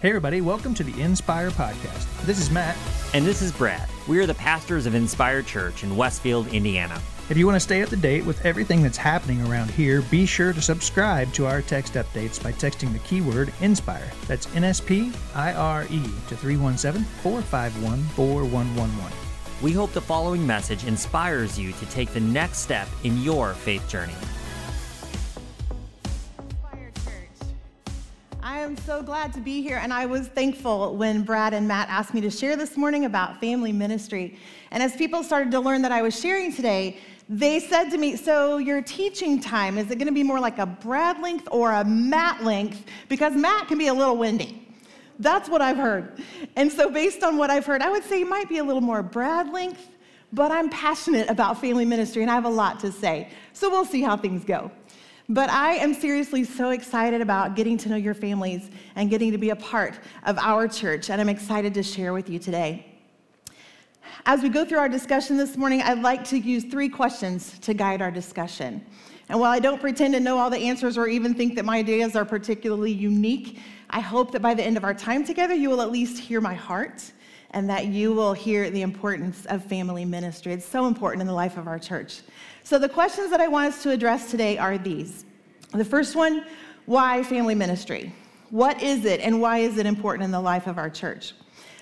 Hey, everybody, welcome to the Inspire Podcast. This is Matt. And this is Brad. We are the pastors of Inspire Church in Westfield, Indiana. If you want to stay up to date with everything that's happening around here, be sure to subscribe to our text updates by texting the keyword INSPIRE. That's N S P I R E to 317 451 4111. We hope the following message inspires you to take the next step in your faith journey. Am so glad to be here, and I was thankful when Brad and Matt asked me to share this morning about family ministry. And as people started to learn that I was sharing today, they said to me, So, your teaching time, is it going to be more like a Brad length or a Matt length? Because Matt can be a little windy. That's what I've heard. And so, based on what I've heard, I would say it might be a little more Brad length, but I'm passionate about family ministry and I have a lot to say. So, we'll see how things go. But I am seriously so excited about getting to know your families and getting to be a part of our church, and I'm excited to share with you today. As we go through our discussion this morning, I'd like to use three questions to guide our discussion. And while I don't pretend to know all the answers or even think that my ideas are particularly unique, I hope that by the end of our time together, you will at least hear my heart and that you will hear the importance of family ministry. It's so important in the life of our church. So, the questions that I want us to address today are these. The first one why family ministry? What is it and why is it important in the life of our church?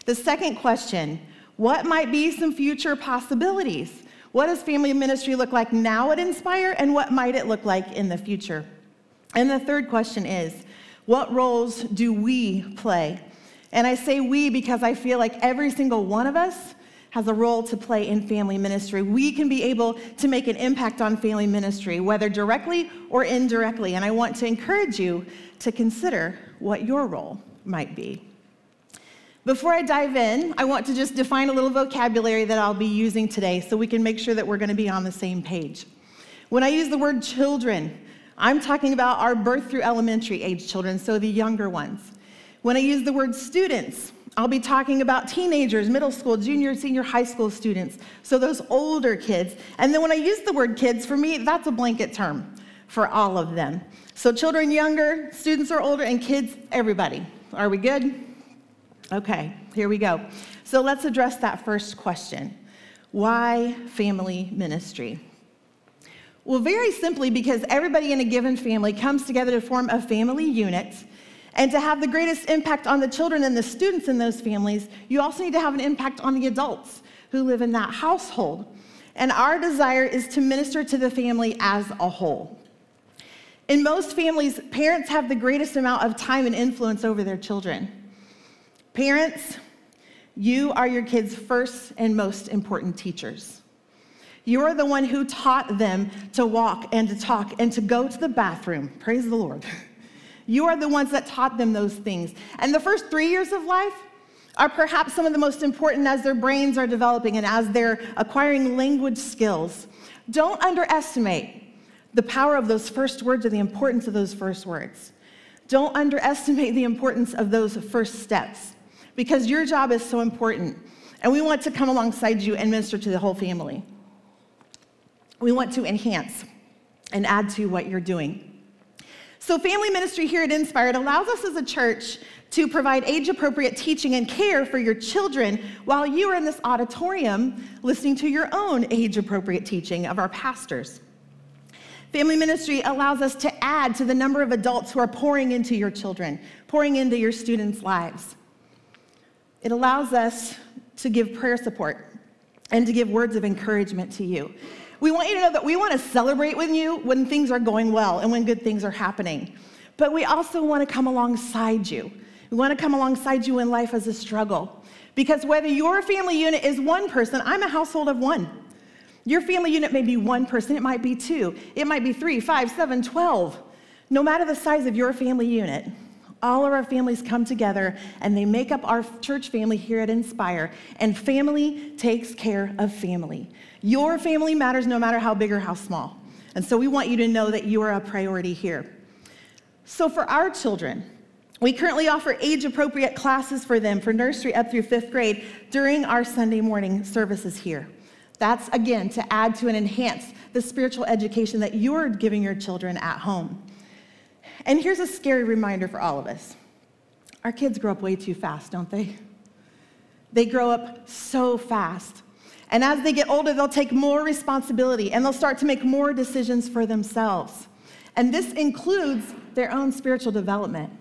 The second question what might be some future possibilities? What does family ministry look like now at Inspire, and what might it look like in the future? And the third question is what roles do we play and I say we because I feel like every single one of us has a role to play in family ministry. We can be able to make an impact on family ministry, whether directly or indirectly. And I want to encourage you to consider what your role might be. Before I dive in, I want to just define a little vocabulary that I'll be using today so we can make sure that we're going to be on the same page. When I use the word children, I'm talking about our birth through elementary age children, so the younger ones. When I use the word students, I'll be talking about teenagers, middle school, junior, senior high school students, so those older kids. And then when I use the word kids, for me, that's a blanket term for all of them. So children younger, students are older, and kids, everybody. Are we good? Okay, here we go. So let's address that first question Why family ministry? Well, very simply, because everybody in a given family comes together to form a family unit and to have the greatest impact on the children and the students in those families, you also need to have an impact on the adults who live in that household. And our desire is to minister to the family as a whole. In most families, parents have the greatest amount of time and influence over their children. Parents, you are your kids' first and most important teachers. You are the one who taught them to walk and to talk and to go to the bathroom. Praise the Lord. You are the ones that taught them those things. And the first three years of life are perhaps some of the most important as their brains are developing and as they're acquiring language skills. Don't underestimate the power of those first words or the importance of those first words. Don't underestimate the importance of those first steps because your job is so important. And we want to come alongside you and minister to the whole family. We want to enhance and add to what you're doing. So, family ministry here at Inspire allows us as a church to provide age appropriate teaching and care for your children while you are in this auditorium listening to your own age appropriate teaching of our pastors. Family ministry allows us to add to the number of adults who are pouring into your children, pouring into your students' lives. It allows us to give prayer support and to give words of encouragement to you. We want you to know that we want to celebrate with you when things are going well and when good things are happening. But we also want to come alongside you. We want to come alongside you when life is a struggle. Because whether your family unit is one person, I'm a household of one. Your family unit may be one person, it might be two, it might be three, five, seven, twelve. No matter the size of your family unit, all of our families come together and they make up our church family here at Inspire. And family takes care of family. Your family matters no matter how big or how small. And so we want you to know that you are a priority here. So for our children, we currently offer age appropriate classes for them for nursery up through fifth grade during our Sunday morning services here. That's again to add to and enhance the spiritual education that you're giving your children at home. And here's a scary reminder for all of us Our kids grow up way too fast, don't they? They grow up so fast. And as they get older, they'll take more responsibility and they'll start to make more decisions for themselves. And this includes their own spiritual development.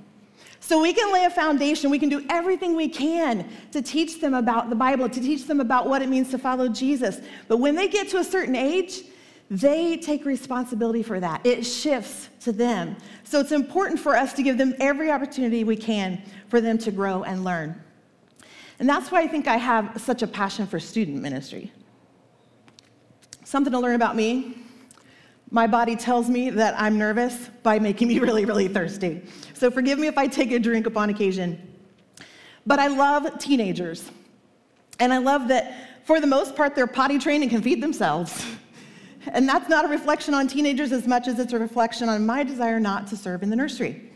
So we can lay a foundation, we can do everything we can to teach them about the Bible, to teach them about what it means to follow Jesus. But when they get to a certain age, they take responsibility for that. It shifts to them. So it's important for us to give them every opportunity we can for them to grow and learn. And that's why I think I have such a passion for student ministry. Something to learn about me my body tells me that I'm nervous by making me really, really thirsty. So forgive me if I take a drink upon occasion. But I love teenagers. And I love that for the most part, they're potty trained and can feed themselves. And that's not a reflection on teenagers as much as it's a reflection on my desire not to serve in the nursery.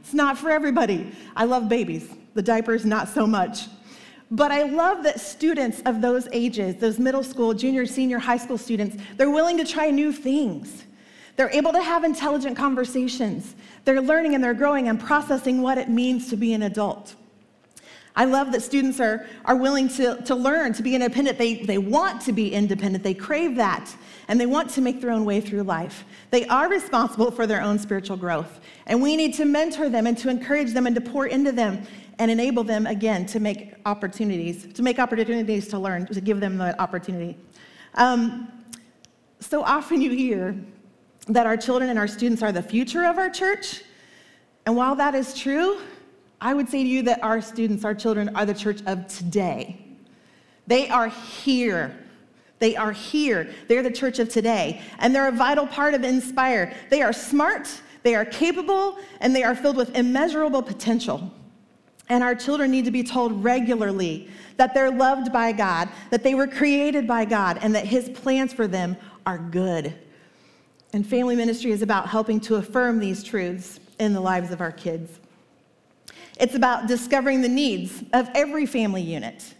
It's not for everybody. I love babies, the diapers, not so much. But I love that students of those ages, those middle school, junior, senior, high school students, they're willing to try new things. They're able to have intelligent conversations. They're learning and they're growing and processing what it means to be an adult. I love that students are, are willing to, to learn, to be independent. They, they want to be independent, they crave that, and they want to make their own way through life. They are responsible for their own spiritual growth, and we need to mentor them and to encourage them and to pour into them and enable them again to make opportunities, to make opportunities to learn, to give them the opportunity. Um, so often you hear that our children and our students are the future of our church. And while that is true, I would say to you that our students, our children, are the church of today. They are here. They are here. They're the church of today. And they're a vital part of Inspire. They are smart, they are capable, and they are filled with immeasurable potential. And our children need to be told regularly that they're loved by God, that they were created by God, and that His plans for them are good. And family ministry is about helping to affirm these truths in the lives of our kids. It's about discovering the needs of every family unit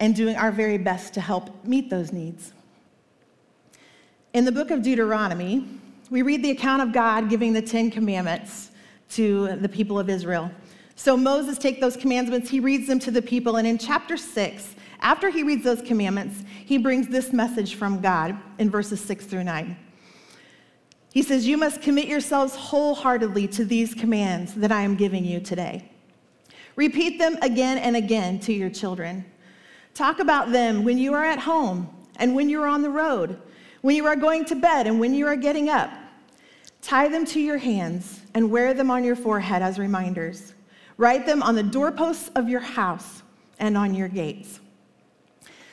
and doing our very best to help meet those needs. In the book of Deuteronomy, we read the account of God giving the Ten Commandments to the people of Israel. So Moses takes those commandments, he reads them to the people, and in chapter 6, after he reads those commandments, he brings this message from God in verses 6 through 9. He says, You must commit yourselves wholeheartedly to these commands that I am giving you today. Repeat them again and again to your children. Talk about them when you are at home and when you are on the road, when you are going to bed and when you are getting up. Tie them to your hands and wear them on your forehead as reminders. Write them on the doorposts of your house and on your gates.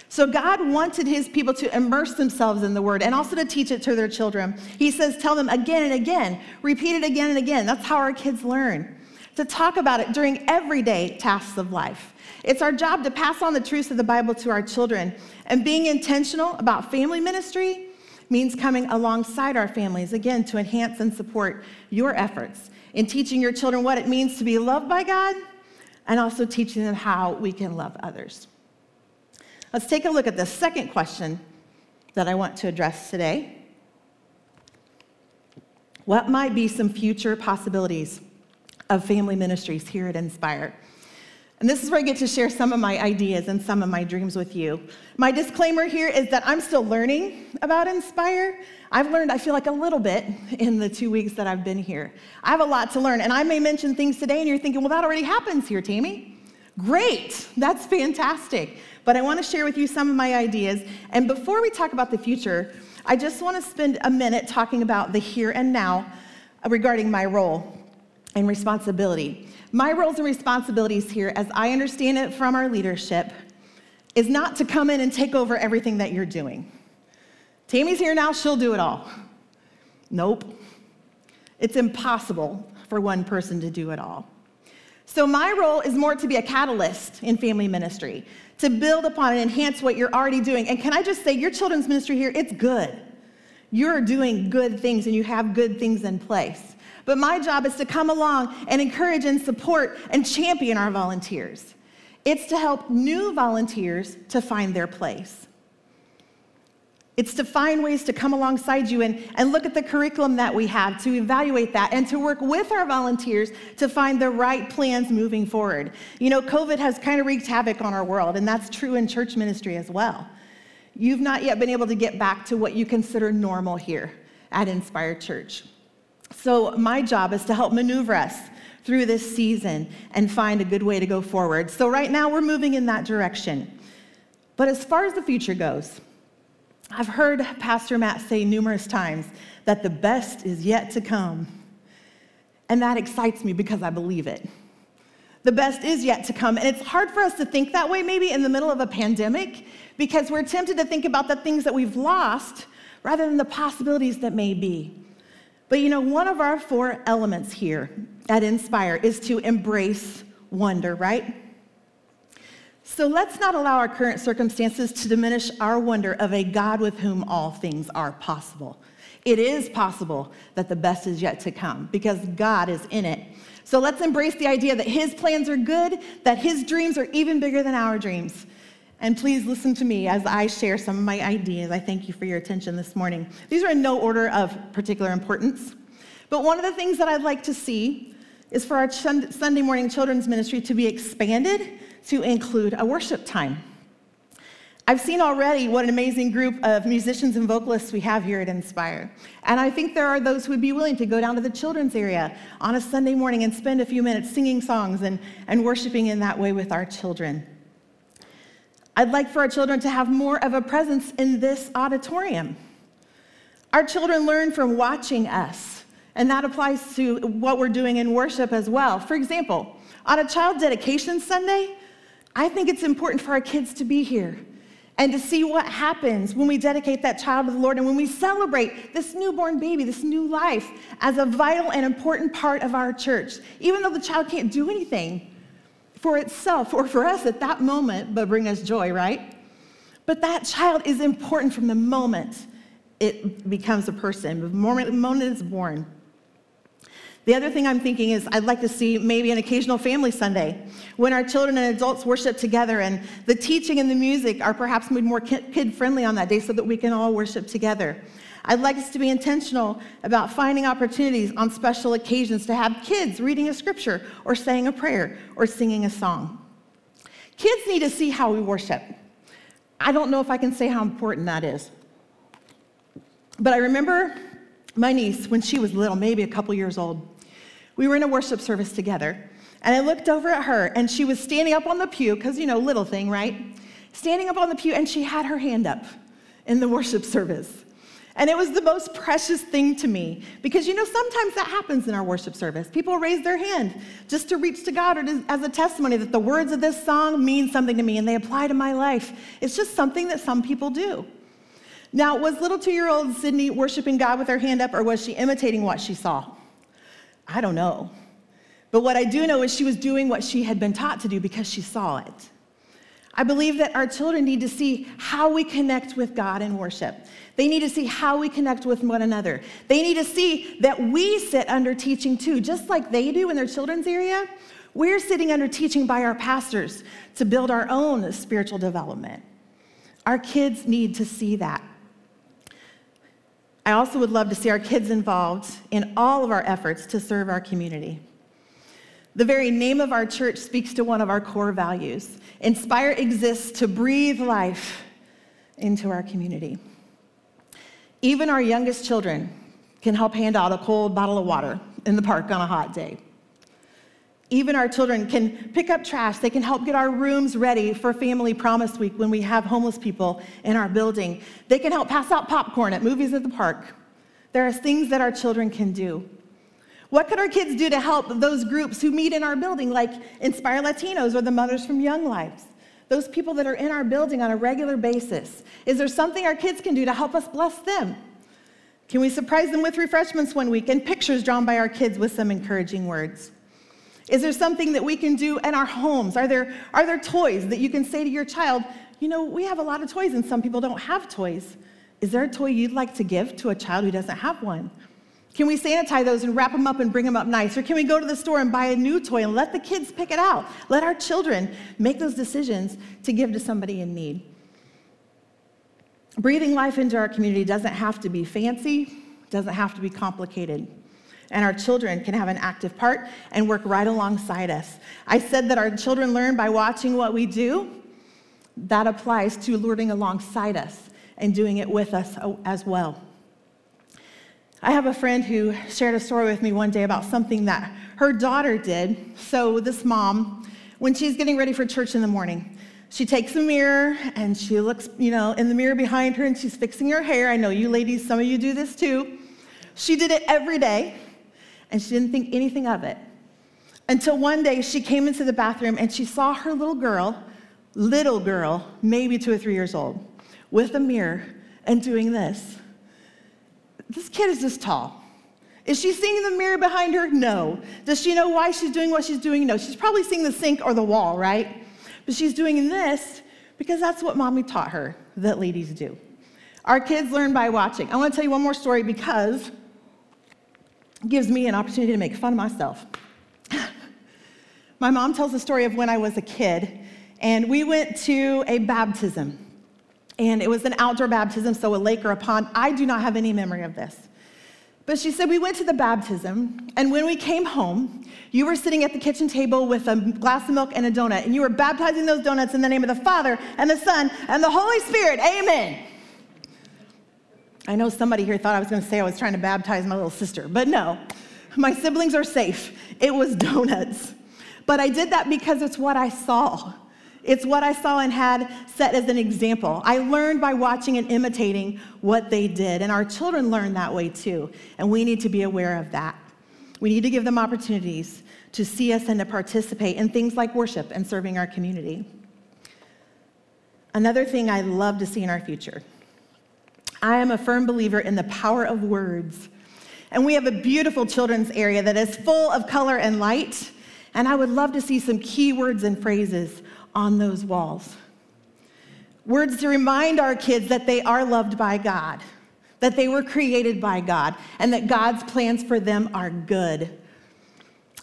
So, God wanted his people to immerse themselves in the word and also to teach it to their children. He says, Tell them again and again, repeat it again and again. That's how our kids learn. To talk about it during everyday tasks of life. It's our job to pass on the truths of the Bible to our children. And being intentional about family ministry means coming alongside our families, again, to enhance and support your efforts in teaching your children what it means to be loved by God and also teaching them how we can love others. Let's take a look at the second question that I want to address today. What might be some future possibilities of family ministries here at Inspire? And this is where I get to share some of my ideas and some of my dreams with you. My disclaimer here is that I'm still learning about Inspire. I've learned, I feel like, a little bit in the two weeks that I've been here. I have a lot to learn, and I may mention things today, and you're thinking, well, that already happens here, Tami. Great, that's fantastic. But I want to share with you some of my ideas. And before we talk about the future, I just want to spend a minute talking about the here and now regarding my role and responsibility. My roles and responsibilities here, as I understand it from our leadership, is not to come in and take over everything that you're doing. Tami's here now, she'll do it all. Nope. It's impossible for one person to do it all. So, my role is more to be a catalyst in family ministry, to build upon and enhance what you're already doing. And can I just say, your children's ministry here, it's good. You're doing good things and you have good things in place. But my job is to come along and encourage and support and champion our volunteers. It's to help new volunteers to find their place. It's to find ways to come alongside you and, and look at the curriculum that we have, to evaluate that, and to work with our volunteers to find the right plans moving forward. You know, COVID has kind of wreaked havoc on our world, and that's true in church ministry as well. You've not yet been able to get back to what you consider normal here at Inspire Church. So, my job is to help maneuver us through this season and find a good way to go forward. So, right now, we're moving in that direction. But as far as the future goes, I've heard Pastor Matt say numerous times that the best is yet to come. And that excites me because I believe it. The best is yet to come. And it's hard for us to think that way, maybe in the middle of a pandemic, because we're tempted to think about the things that we've lost rather than the possibilities that may be. But you know, one of our four elements here at Inspire is to embrace wonder, right? So let's not allow our current circumstances to diminish our wonder of a God with whom all things are possible. It is possible that the best is yet to come because God is in it. So let's embrace the idea that His plans are good, that His dreams are even bigger than our dreams. And please listen to me as I share some of my ideas. I thank you for your attention this morning. These are in no order of particular importance. But one of the things that I'd like to see is for our Sunday morning children's ministry to be expanded to include a worship time. I've seen already what an amazing group of musicians and vocalists we have here at Inspire. And I think there are those who would be willing to go down to the children's area on a Sunday morning and spend a few minutes singing songs and, and worshiping in that way with our children. I'd like for our children to have more of a presence in this auditorium. Our children learn from watching us, and that applies to what we're doing in worship as well. For example, on a child dedication Sunday, I think it's important for our kids to be here and to see what happens when we dedicate that child to the Lord and when we celebrate this newborn baby, this new life, as a vital and important part of our church. Even though the child can't do anything for itself or for us at that moment, but bring us joy, right? But that child is important from the moment it becomes a person, the moment it's born. The other thing I'm thinking is I'd like to see maybe an occasional family Sunday when our children and adults worship together and the teaching and the music are perhaps made more kid friendly on that day so that we can all worship together. I'd like us to be intentional about finding opportunities on special occasions to have kids reading a scripture or saying a prayer or singing a song. Kids need to see how we worship. I don't know if I can say how important that is. But I remember my niece when she was little, maybe a couple years old. We were in a worship service together, and I looked over at her, and she was standing up on the pew, because, you know, little thing, right? Standing up on the pew, and she had her hand up in the worship service. And it was the most precious thing to me because you know, sometimes that happens in our worship service. People raise their hand just to reach to God or to, as a testimony that the words of this song mean something to me and they apply to my life. It's just something that some people do. Now, was little two year old Sydney worshiping God with her hand up or was she imitating what she saw? I don't know. But what I do know is she was doing what she had been taught to do because she saw it. I believe that our children need to see how we connect with God in worship. They need to see how we connect with one another. They need to see that we sit under teaching too, just like they do in their children's area. We're sitting under teaching by our pastors to build our own spiritual development. Our kids need to see that. I also would love to see our kids involved in all of our efforts to serve our community. The very name of our church speaks to one of our core values. Inspire exists to breathe life into our community. Even our youngest children can help hand out a cold bottle of water in the park on a hot day. Even our children can pick up trash. They can help get our rooms ready for Family Promise Week when we have homeless people in our building. They can help pass out popcorn at movies at the park. There are things that our children can do. What could our kids do to help those groups who meet in our building, like Inspire Latinos or the Mothers from Young Lives? Those people that are in our building on a regular basis. Is there something our kids can do to help us bless them? Can we surprise them with refreshments one week and pictures drawn by our kids with some encouraging words? Is there something that we can do in our homes? Are there, are there toys that you can say to your child, you know, we have a lot of toys and some people don't have toys. Is there a toy you'd like to give to a child who doesn't have one? Can we sanitize those and wrap them up and bring them up nice? Or can we go to the store and buy a new toy and let the kids pick it out? Let our children make those decisions to give to somebody in need. Breathing life into our community doesn't have to be fancy, doesn't have to be complicated. And our children can have an active part and work right alongside us. I said that our children learn by watching what we do. That applies to learning alongside us and doing it with us as well. I have a friend who shared a story with me one day about something that her daughter did. So, this mom, when she's getting ready for church in the morning, she takes a mirror and she looks, you know, in the mirror behind her and she's fixing her hair. I know you ladies, some of you do this too. She did it every day and she didn't think anything of it. Until one day she came into the bathroom and she saw her little girl, little girl, maybe two or three years old, with a mirror and doing this. This kid is this tall. Is she seeing the mirror behind her? No. Does she know why she's doing what she's doing? No. She's probably seeing the sink or the wall, right? But she's doing this because that's what mommy taught her that ladies do. Our kids learn by watching. I want to tell you one more story because it gives me an opportunity to make fun of myself. My mom tells the story of when I was a kid, and we went to a baptism. And it was an outdoor baptism, so a lake or a pond. I do not have any memory of this. But she said, We went to the baptism, and when we came home, you were sitting at the kitchen table with a glass of milk and a donut, and you were baptizing those donuts in the name of the Father and the Son and the Holy Spirit. Amen. I know somebody here thought I was going to say I was trying to baptize my little sister, but no, my siblings are safe. It was donuts. But I did that because it's what I saw. It's what I saw and had set as an example. I learned by watching and imitating what they did, and our children learn that way too, and we need to be aware of that. We need to give them opportunities to see us and to participate in things like worship and serving our community. Another thing I love to see in our future I am a firm believer in the power of words. And we have a beautiful children's area that is full of color and light. And I would love to see some key words and phrases on those walls. Words to remind our kids that they are loved by God, that they were created by God, and that God's plans for them are good.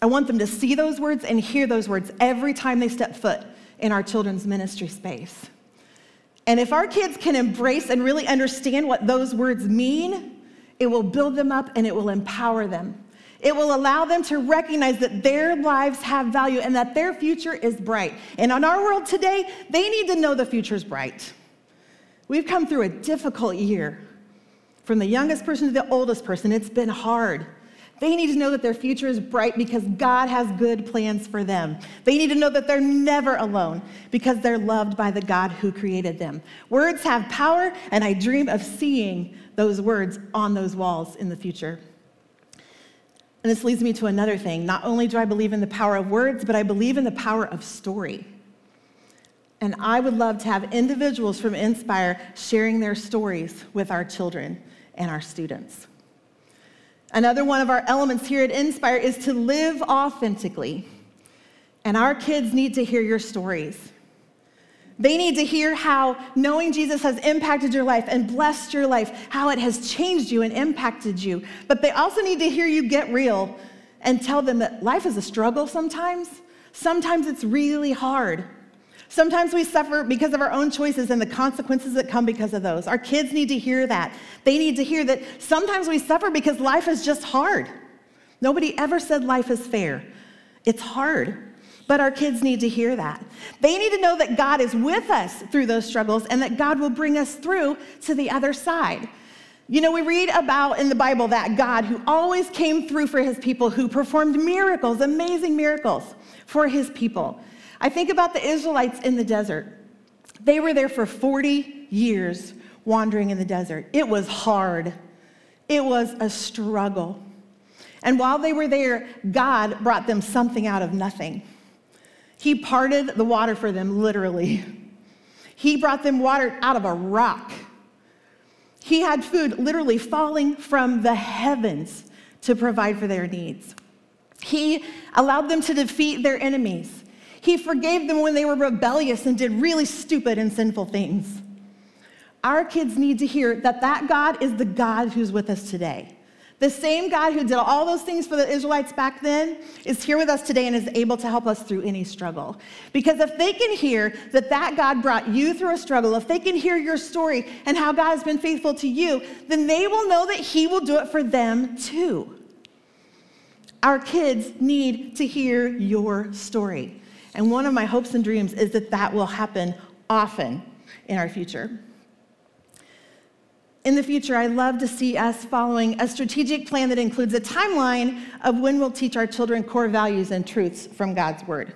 I want them to see those words and hear those words every time they step foot in our children's ministry space. And if our kids can embrace and really understand what those words mean, it will build them up and it will empower them. It will allow them to recognize that their lives have value and that their future is bright. And in our world today, they need to know the future is bright. We've come through a difficult year. From the youngest person to the oldest person, it's been hard. They need to know that their future is bright because God has good plans for them. They need to know that they're never alone because they're loved by the God who created them. Words have power, and I dream of seeing those words on those walls in the future. And this leads me to another thing. Not only do I believe in the power of words, but I believe in the power of story. And I would love to have individuals from Inspire sharing their stories with our children and our students. Another one of our elements here at Inspire is to live authentically. And our kids need to hear your stories. They need to hear how knowing Jesus has impacted your life and blessed your life, how it has changed you and impacted you. But they also need to hear you get real and tell them that life is a struggle sometimes. Sometimes it's really hard. Sometimes we suffer because of our own choices and the consequences that come because of those. Our kids need to hear that. They need to hear that sometimes we suffer because life is just hard. Nobody ever said life is fair. It's hard. But our kids need to hear that. They need to know that God is with us through those struggles and that God will bring us through to the other side. You know, we read about in the Bible that God who always came through for his people, who performed miracles, amazing miracles for his people. I think about the Israelites in the desert. They were there for 40 years wandering in the desert. It was hard, it was a struggle. And while they were there, God brought them something out of nothing. He parted the water for them, literally. He brought them water out of a rock. He had food literally falling from the heavens to provide for their needs. He allowed them to defeat their enemies. He forgave them when they were rebellious and did really stupid and sinful things. Our kids need to hear that that God is the God who's with us today The same God who did all those things for the Israelites back then is here with us today and is able to help us through any struggle. Because if they can hear that that God brought you through a struggle, if they can hear your story and how God has been faithful to you, then they will know that He will do it for them too. Our kids need to hear your story. And one of my hopes and dreams is that that will happen often in our future. In the future, I love to see us following a strategic plan that includes a timeline of when we'll teach our children core values and truths from God's Word.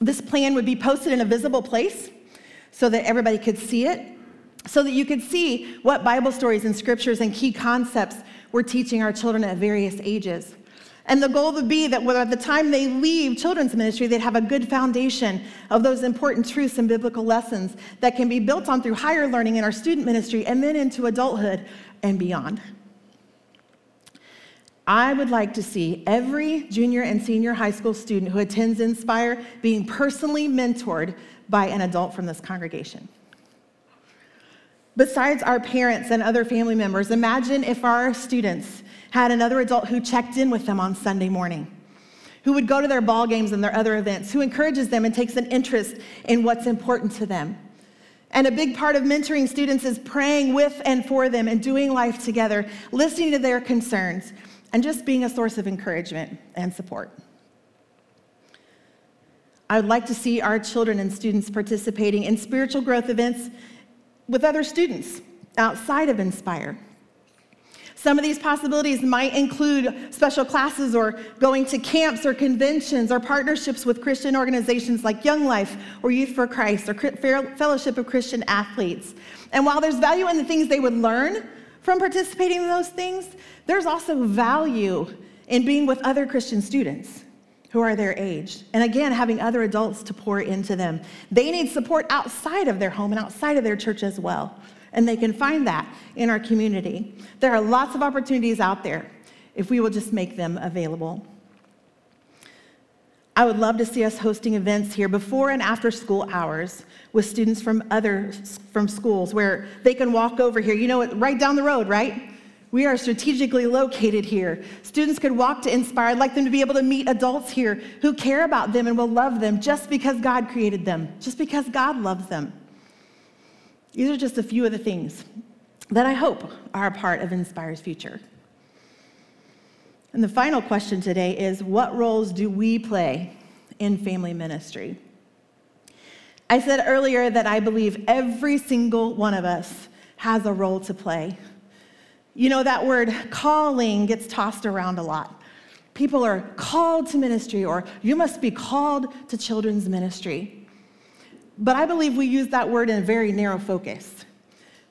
This plan would be posted in a visible place so that everybody could see it, so that you could see what Bible stories and scriptures and key concepts we're teaching our children at various ages. And the goal would be that by the time they leave children's ministry, they'd have a good foundation of those important truths and biblical lessons that can be built on through higher learning in our student ministry and then into adulthood and beyond. I would like to see every junior and senior high school student who attends Inspire being personally mentored by an adult from this congregation. Besides our parents and other family members, imagine if our students had another adult who checked in with them on Sunday morning, who would go to their ball games and their other events, who encourages them and takes an interest in what's important to them. And a big part of mentoring students is praying with and for them and doing life together, listening to their concerns, and just being a source of encouragement and support. I would like to see our children and students participating in spiritual growth events with other students outside of Inspire. Some of these possibilities might include special classes or going to camps or conventions or partnerships with Christian organizations like Young Life or Youth for Christ or Fellowship of Christian Athletes. And while there's value in the things they would learn from participating in those things, there's also value in being with other Christian students who are their age. And again, having other adults to pour into them. They need support outside of their home and outside of their church as well and they can find that in our community. There are lots of opportunities out there if we will just make them available. I would love to see us hosting events here before and after school hours with students from other from schools where they can walk over here. You know, right down the road, right? We are strategically located here. Students could walk to Inspire. I'd like them to be able to meet adults here who care about them and will love them just because God created them, just because God loves them. These are just a few of the things that I hope are a part of Inspire's future. And the final question today is what roles do we play in family ministry? I said earlier that I believe every single one of us has a role to play. You know, that word calling gets tossed around a lot. People are called to ministry, or you must be called to children's ministry. But I believe we use that word in a very narrow focus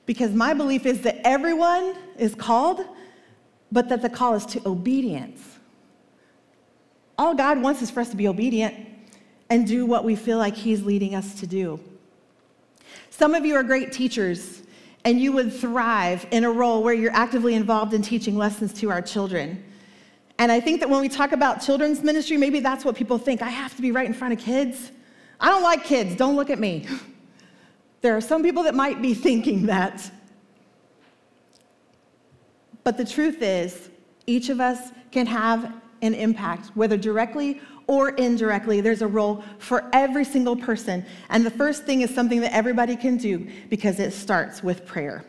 because my belief is that everyone is called, but that the call is to obedience. All God wants is for us to be obedient and do what we feel like He's leading us to do. Some of you are great teachers, and you would thrive in a role where you're actively involved in teaching lessons to our children. And I think that when we talk about children's ministry, maybe that's what people think. I have to be right in front of kids. I don't like kids, don't look at me. There are some people that might be thinking that. But the truth is, each of us can have an impact, whether directly or indirectly. There's a role for every single person. And the first thing is something that everybody can do because it starts with prayer.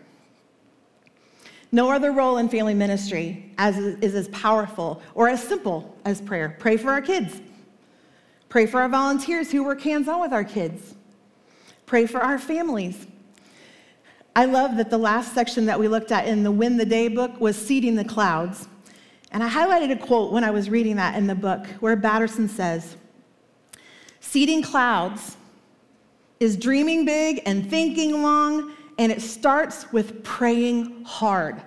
No other role in family ministry is as powerful or as simple as prayer. Pray for our kids. Pray for our volunteers who work hands on with our kids. Pray for our families. I love that the last section that we looked at in the Win the Day book was Seeding the Clouds. And I highlighted a quote when I was reading that in the book where Batterson says, Seeding clouds is dreaming big and thinking long, and it starts with praying hard.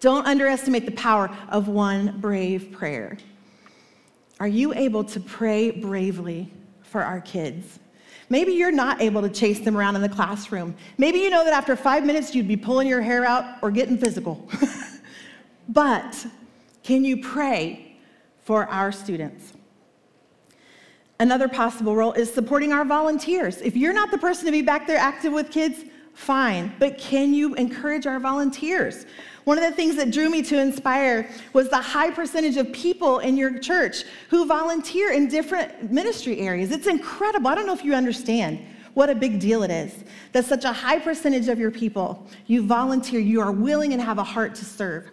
Don't underestimate the power of one brave prayer. Are you able to pray bravely for our kids? Maybe you're not able to chase them around in the classroom. Maybe you know that after five minutes you'd be pulling your hair out or getting physical. but can you pray for our students? Another possible role is supporting our volunteers. If you're not the person to be back there active with kids, Fine. But can you encourage our volunteers? One of the things that drew me to Inspire was the high percentage of people in your church who volunteer in different ministry areas. It's incredible. I don't know if you understand what a big deal it is that such a high percentage of your people, you volunteer, you are willing and have a heart to serve.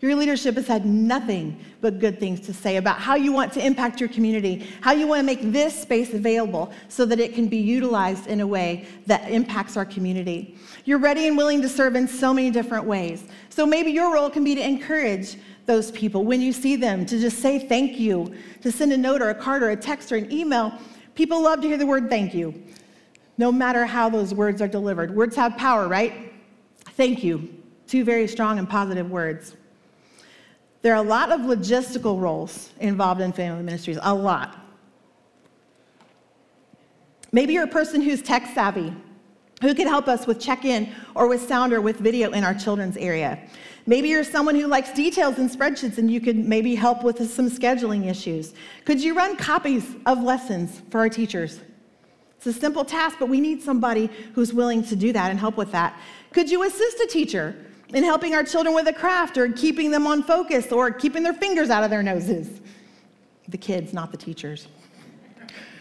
Your leadership has had nothing but good things to say about how you want to impact your community, how you want to make this space available so that it can be utilized in a way that impacts our community. You're ready and willing to serve in so many different ways. So maybe your role can be to encourage those people when you see them, to just say thank you, to send a note or a card or a text or an email. People love to hear the word thank you, no matter how those words are delivered. Words have power, right? Thank you. Two very strong and positive words. There are a lot of logistical roles involved in family ministries, a lot. Maybe you're a person who's tech savvy, who could help us with check in or with sound or with video in our children's area. Maybe you're someone who likes details and spreadsheets and you could maybe help with some scheduling issues. Could you run copies of lessons for our teachers? It's a simple task, but we need somebody who's willing to do that and help with that. Could you assist a teacher in helping our children with a craft or keeping them on focus or keeping their fingers out of their noses. The kids, not the teachers.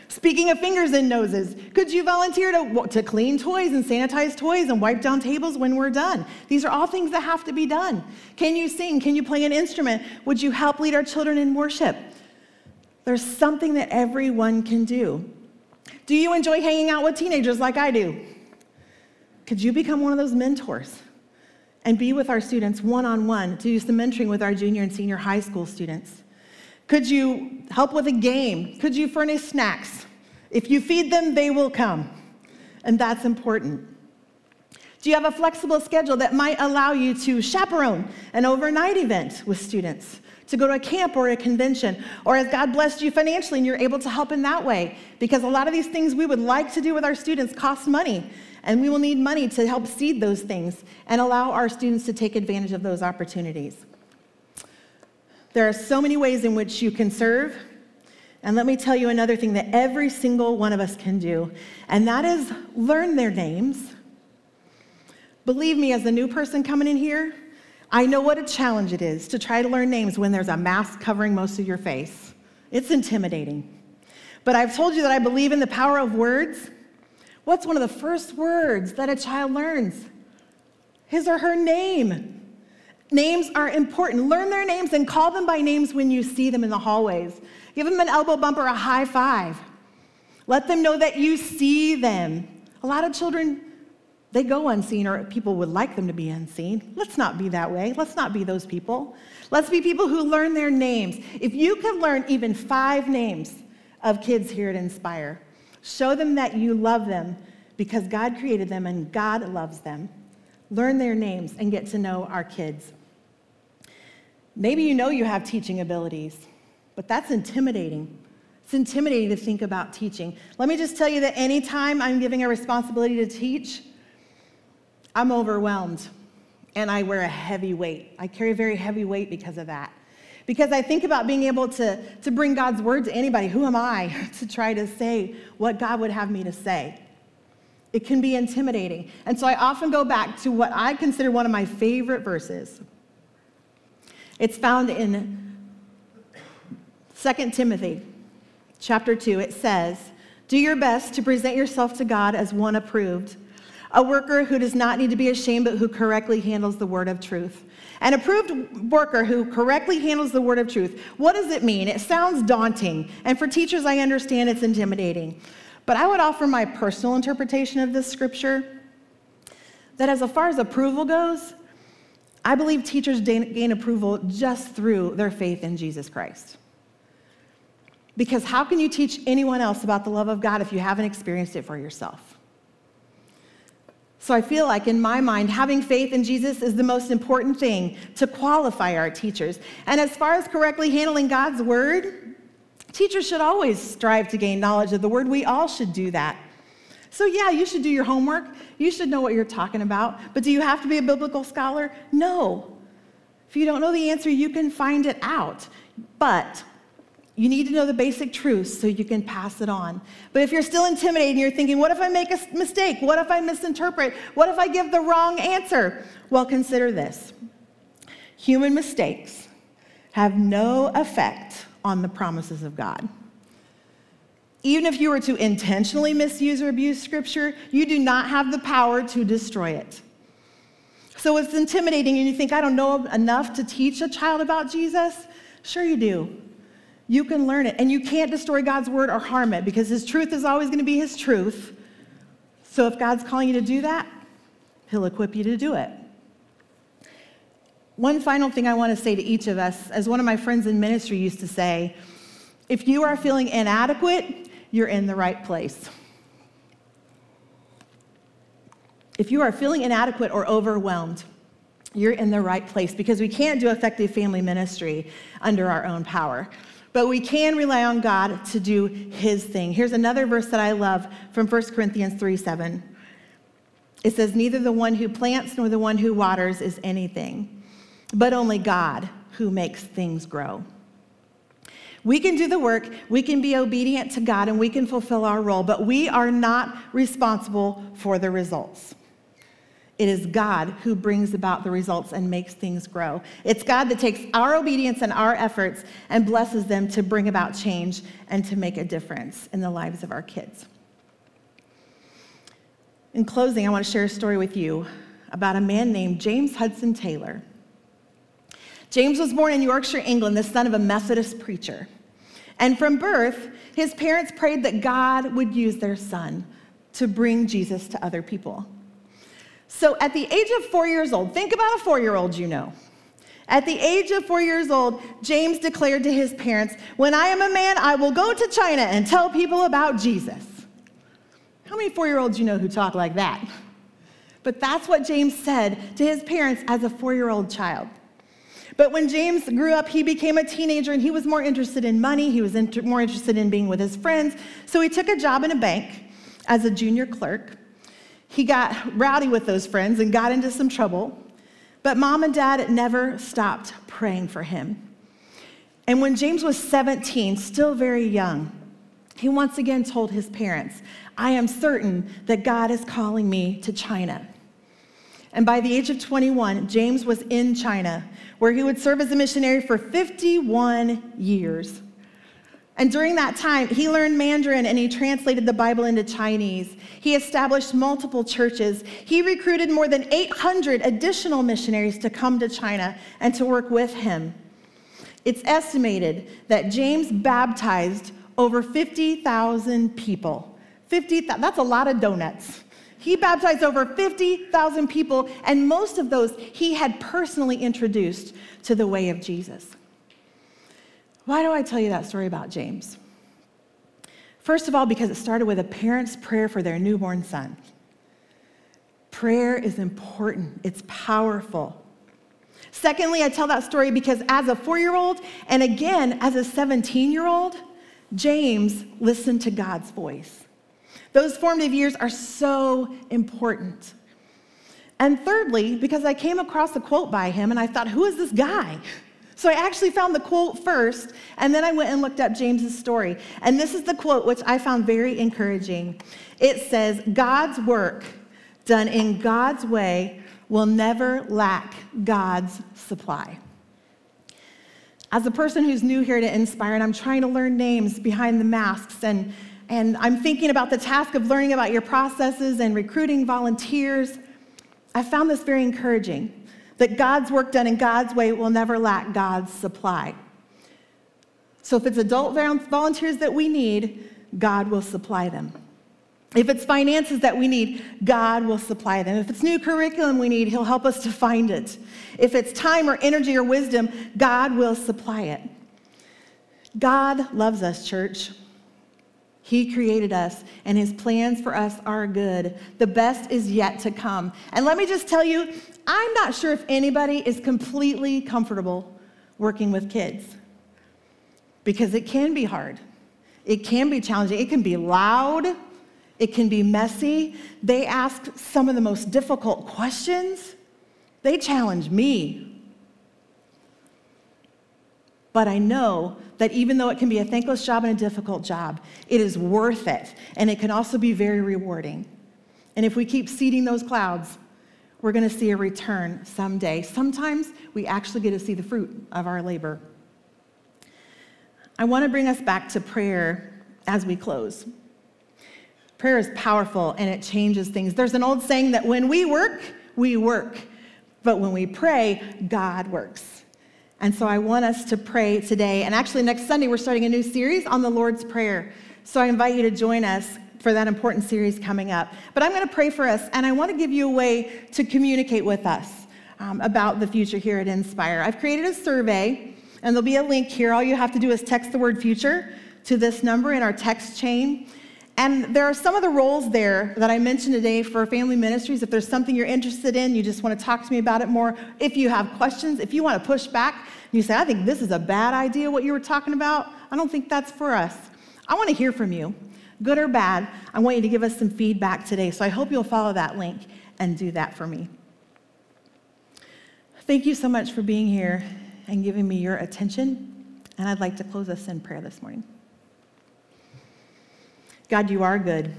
Speaking of fingers and noses, could you volunteer to, to clean toys and sanitize toys and wipe down tables when we're done? These are all things that have to be done. Can you sing? Can you play an instrument? Would you help lead our children in worship? There's something that everyone can do. Do you enjoy hanging out with teenagers like I do? Could you become one of those mentors? And be with our students one on one to do some mentoring with our junior and senior high school students? Could you help with a game? Could you furnish snacks? If you feed them, they will come. And that's important. Do you have a flexible schedule that might allow you to chaperone an overnight event with students? To go to a camp or a convention? Or has God blessed you financially and you're able to help in that way? Because a lot of these things we would like to do with our students cost money. And we will need money to help seed those things and allow our students to take advantage of those opportunities. There are so many ways in which you can serve. And let me tell you another thing that every single one of us can do, and that is learn their names. Believe me, as a new person coming in here, I know what a challenge it is to try to learn names when there's a mask covering most of your face. It's intimidating. But I've told you that I believe in the power of words, What's one of the first words that a child learns? His or her name. Names are important. Learn their names and call them by names when you see them in the hallways. Give them an elbow bump or a high five. Let them know that you see them. A lot of children, they go unseen, or people would like them to be unseen. Let's not be that way. Let's not be those people. Let's be people who learn their names. If you could learn even five names of kids here at Inspire, Show them that you love them because God created them and God loves them. Learn their names and get to know our kids. Maybe you know you have teaching abilities, but that's intimidating. It's intimidating to think about teaching. Let me just tell you that anytime I'm giving a responsibility to teach, I'm overwhelmed and I wear a heavy weight. I carry a very heavy weight because of that. Because I think about being able to, to bring God's word to anybody. Who am I to try to say what God would have me to say? It can be intimidating. And so I often go back to what I consider one of my favorite verses. It's found in 2 Timothy chapter 2. It says, Do your best to present yourself to God as one approved, a worker who does not need to be ashamed, but who correctly handles the word of truth. An approved worker who correctly handles the word of truth. What does it mean? It sounds daunting. And for teachers, I understand it's intimidating. But I would offer my personal interpretation of this scripture that as far as approval goes, I believe teachers gain approval just through their faith in Jesus Christ. Because how can you teach anyone else about the love of God if you haven't experienced it for yourself? So I feel like, in my mind, having faith in Jesus is the most important thing to qualify our teachers. And as far as correctly handling God's word, teachers should always strive to gain knowledge of the word. We all should do that. So, yeah, you should do your homework. You should know what you're talking about. But do you have to be a biblical scholar? No. If you don't know the answer, you can find it out. But You need to know the basic truths so you can pass it on. But if you're still intimidated and you're thinking, what if I make a mistake? What if I misinterpret? What if I give the wrong answer? Well, consider this human mistakes have no effect on the promises of God. Even if you were to intentionally misuse or abuse scripture, you do not have the power to destroy it. So it's intimidating, and you think, I don't know enough to teach a child about Jesus? Sure, you do. You can learn it, and you can't destroy God's word or harm it because His truth is always going to be His truth. So if God's calling you to do that, He'll equip you to do it. One final thing I want to say to each of us, as one of my friends in ministry used to say, if you are feeling inadequate, you're in the right place. If you are feeling inadequate or overwhelmed, you're in the right place because we can't do effective family ministry under our own power. But we can rely on God to do his thing. Here's another verse that I love from 1 Corinthians 3 7. It says, Neither the one who plants nor the one who waters is anything, but only God who makes things grow. We can do the work, we can be obedient to God, and we can fulfill our role, but we are not responsible for the results. It is God who brings about the results and makes things grow. It's God that takes our obedience and our efforts and blesses them to bring about change and to make a difference in the lives of our kids. In closing, I want to share a story with you about a man named James Hudson Taylor. James was born in Yorkshire, England, the son of a Methodist preacher. And from birth, his parents prayed that God would use their son to bring Jesus to other people. So at the age of four years old, think about a four year old you know. At the age of four years old, James declared to his parents, When I am a man, I will go to China and tell people about Jesus. How many four year olds you know who talk like that? But that's what James said to his parents as a four year old child. But when James grew up, he became a teenager and he was more interested in money. He was inter- more interested in being with his friends. So he took a job in a bank as a junior clerk. He got rowdy with those friends and got into some trouble. But mom and dad never stopped praying for him. And when James was 17, still very young, he once again told his parents, I am certain that God is calling me to China. And by the age of 21, James was in China, where he would serve as a missionary for 51 years. And during that time, he learned Mandarin and he translated the Bible into Chinese. He established multiple churches. He recruited more than 800 additional missionaries to come to China and to work with him. It's estimated that James baptized over 50,000 people. 50, that's a lot of donuts. He baptized over 50,000 people, and most of those he had personally introduced to the way of Jesus. Why do I tell you that story about James? First of all, because it started with a parent's prayer for their newborn son. Prayer is important, it's powerful. Secondly, I tell that story because as a four year old, and again as a 17 year old, James listened to God's voice. Those formative years are so important. And thirdly, because I came across a quote by him and I thought, who is this guy? So I actually found the quote first, and then I went and looked up James's story. And this is the quote, which I found very encouraging. It says, God's work done in God's way will never lack God's supply. As a person who's new here to Inspire, and I'm trying to learn names behind the masks and and I'm thinking about the task of learning about your processes and recruiting volunteers. I found this very encouraging that God's work done in God's way will never lack God's supply. So if it's adult volunteers that we need, God will supply them. If it's finances that we need, God will supply them. If it's new curriculum we need, He'll help us to find it. If it's time or energy or wisdom, God will supply it. God loves us, church. He created us, and His plans for us are good. The best is yet to come. And let me just tell you, I'm not sure if anybody is completely comfortable working with kids because it can be hard. It can be challenging. It can be loud. It can be messy. They ask some of the most difficult questions. They challenge me. but I know that even though it can be a thankless job and a difficult job, it is worth it. And it can also be very rewarding. And if we keep seeding those clouds, we're going to see a return someday. Sometimes we actually get to see the fruit of our labor. I want to bring us back to prayer as we close. Prayer is powerful and it changes things. There's an old saying that when we work, we work. But when we pray, God works. And so I want us to pray today. And actually, next Sunday, we're starting a new series on the Lord's Prayer. So I invite you to join us for that important series coming up. But I'm going to pray for us, and I want to give you a way to communicate with us um, about the future here at Inspire. I've created a survey, and there'll be a link here. All you have to do is text the word future to this number in our text chain. And there are some of the roles there that I mentioned today for family ministries. If there's something you're interested in, you just want to talk to me about it more. If you have questions, if you want to push back, you say, I think this is a bad idea, what you were talking about. I don't think that's for us. I want to hear from you, good or bad. I want you to give us some feedback today. So I hope you'll follow that link and do that for me. Thank you so much for being here and giving me your attention. And I'd like to close us in prayer this morning. God, you are good.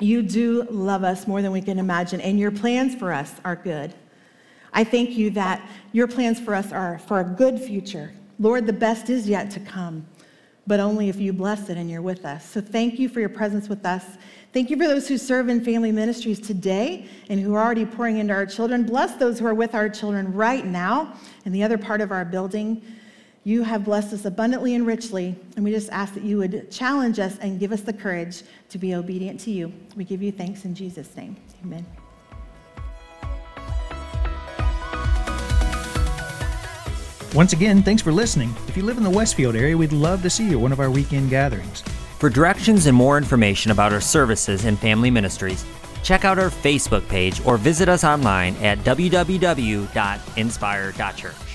You do love us more than we can imagine, and your plans for us are good. I thank you that your plans for us are for a good future. Lord, the best is yet to come, but only if you bless it and you're with us. So thank you for your presence with us. Thank you for those who serve in family ministries today and who are already pouring into our children. Bless those who are with our children right now in the other part of our building. You have blessed us abundantly and richly, and we just ask that you would challenge us and give us the courage to be obedient to you. We give you thanks in Jesus' name. Amen. Once again, thanks for listening. If you live in the Westfield area, we'd love to see you at one of our weekend gatherings. For directions and more information about our services and family ministries, check out our Facebook page or visit us online at www.inspire.church.